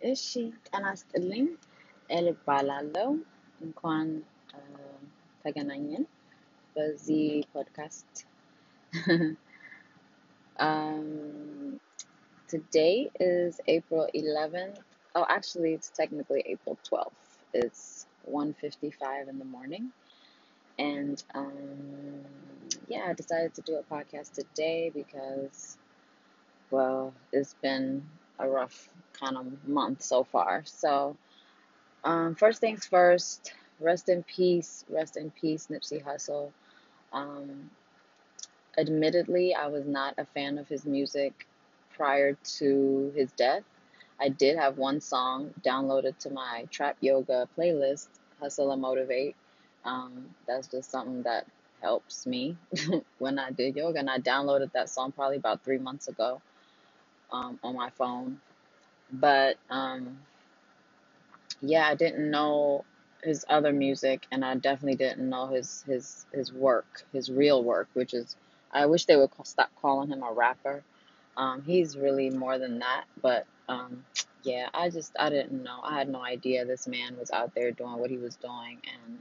እሺ ጤና ይስጥልኝ ኤል እባላለሁ። እንኳን ተገናኘን በዚህ ፖድካስት። um, today is April 11th. Oh, actually, it's technically April 12th. It's 1:55 in the morning, and um, yeah, I decided to do a podcast today because, well, it's been a rough kind of month so far. So, um, first things first, rest in peace, rest in peace, Nipsey Hussle. Um, admittedly, I was not a fan of his music prior to his death. I did have one song downloaded to my trap yoga playlist, Hustle and Motivate. Um, that's just something that helps me when I did yoga, and I downloaded that song probably about three months ago um, on my phone. But um, yeah, I didn't know his other music, and I definitely didn't know his his his work, his real work, which is I wish they would stop calling him a rapper. Um, he's really more than that, but um, yeah, I just I didn't know. I had no idea this man was out there doing what he was doing, and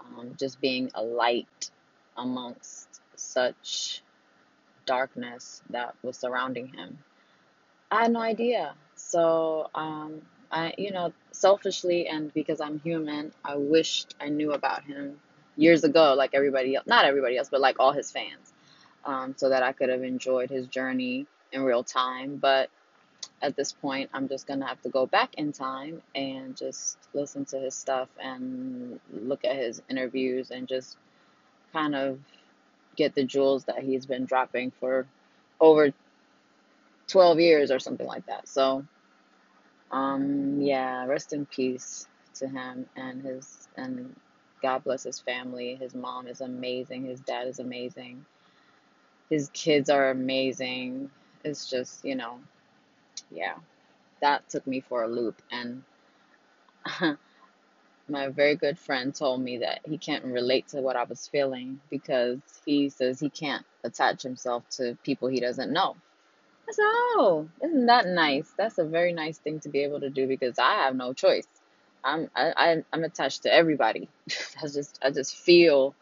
um, just being a light amongst such darkness that was surrounding him. I had no idea. So, um, I, you know, selfishly and because I'm human, I wished I knew about him years ago, like everybody else, not everybody else, but like all his fans, um, so that I could have enjoyed his journey in real time. But at this point, I'm just gonna have to go back in time and just listen to his stuff and look at his interviews and just kind of get the jewels that he's been dropping for over 12 years or something like that. So, um, yeah, rest in peace to him and his and God bless his family. His mom is amazing. His dad is amazing. His kids are amazing. It's just, you know, yeah, that took me for a loop. And my very good friend told me that he can't relate to what I was feeling because he says he can't attach himself to people he doesn't know. "Oh, isn't that nice? That's a very nice thing to be able to do because I have no choice. I'm I, I I'm attached to everybody. I just I just feel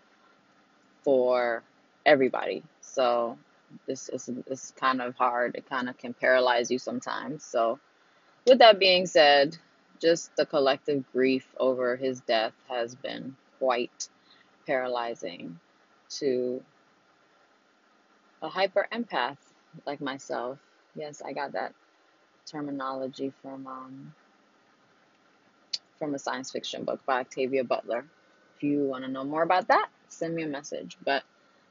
for everybody. So this is it's kind of hard. It kind of can paralyze you sometimes. So with that being said, just the collective grief over his death has been quite paralyzing to a hyper empath like myself. Yes, I got that terminology from um, from a science fiction book by Octavia Butler. If you want to know more about that, send me a message. But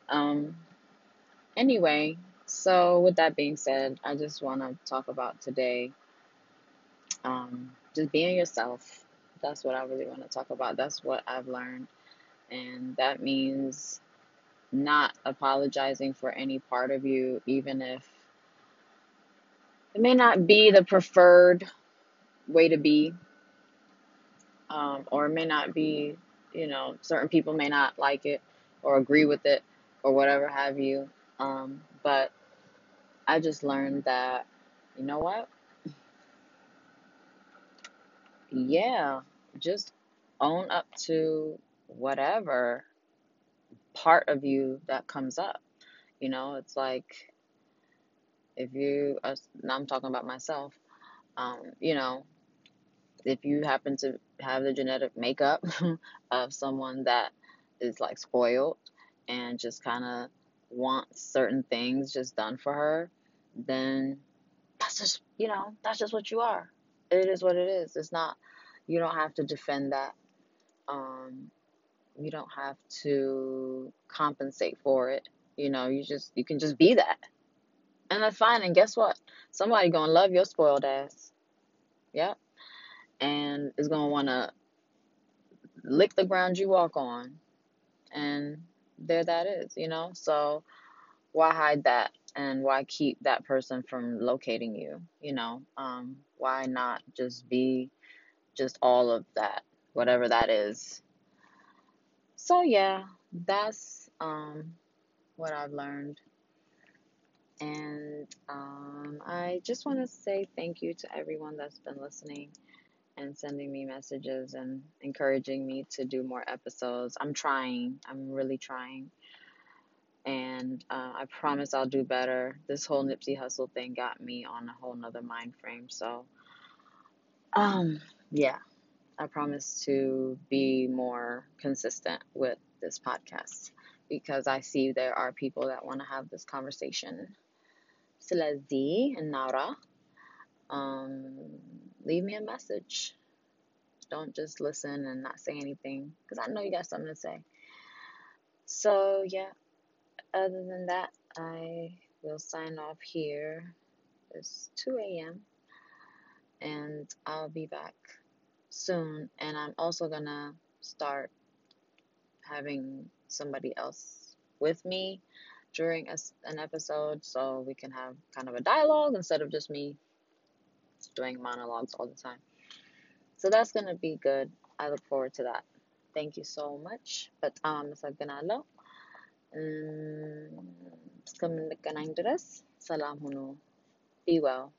um, anyway, so with that being said, I just want to talk about today um, just being yourself. That's what I really want to talk about. That's what I've learned, and that means not apologizing for any part of you, even if it may not be the preferred way to be, um, or it may not be, you know, certain people may not like it or agree with it or whatever have you. Um, but I just learned that, you know what? Yeah, just own up to whatever part of you that comes up. You know, it's like if you, uh, now I'm talking about myself, um, you know, if you happen to have the genetic makeup of someone that is like spoiled and just kind of wants certain things just done for her, then that's just, you know, that's just what you are. It is what it is. It's not, you don't have to defend that. Um, you don't have to compensate for it. You know, you just, you can just be that. And that's fine. And guess what? Somebody gonna love your spoiled ass. Yep. And is gonna wanna lick the ground you walk on. And there that is, you know? So why hide that? And why keep that person from locating you? You know, um, why not just be just all of that, whatever that is? So yeah, that's um what I've learned. And um, I just want to say thank you to everyone that's been listening and sending me messages and encouraging me to do more episodes. I'm trying, I'm really trying. And uh, I promise I'll do better. This whole Nipsey Hussle thing got me on a whole nother mind frame. So, um, yeah, I promise to be more consistent with this podcast because I see there are people that want to have this conversation. Selezi and Nara, um, leave me a message. Don't just listen and not say anything because I know you got something to say. So, yeah, other than that, I will sign off here. It's 2 a.m. and I'll be back soon. And I'm also gonna start having somebody else with me during a, an episode so we can have kind of a dialogue instead of just me doing monologues all the time. So that's to be good. I look forward to that. Thank you so much. But um, sa ganalo. Um, dress. Salam hunu. Be well.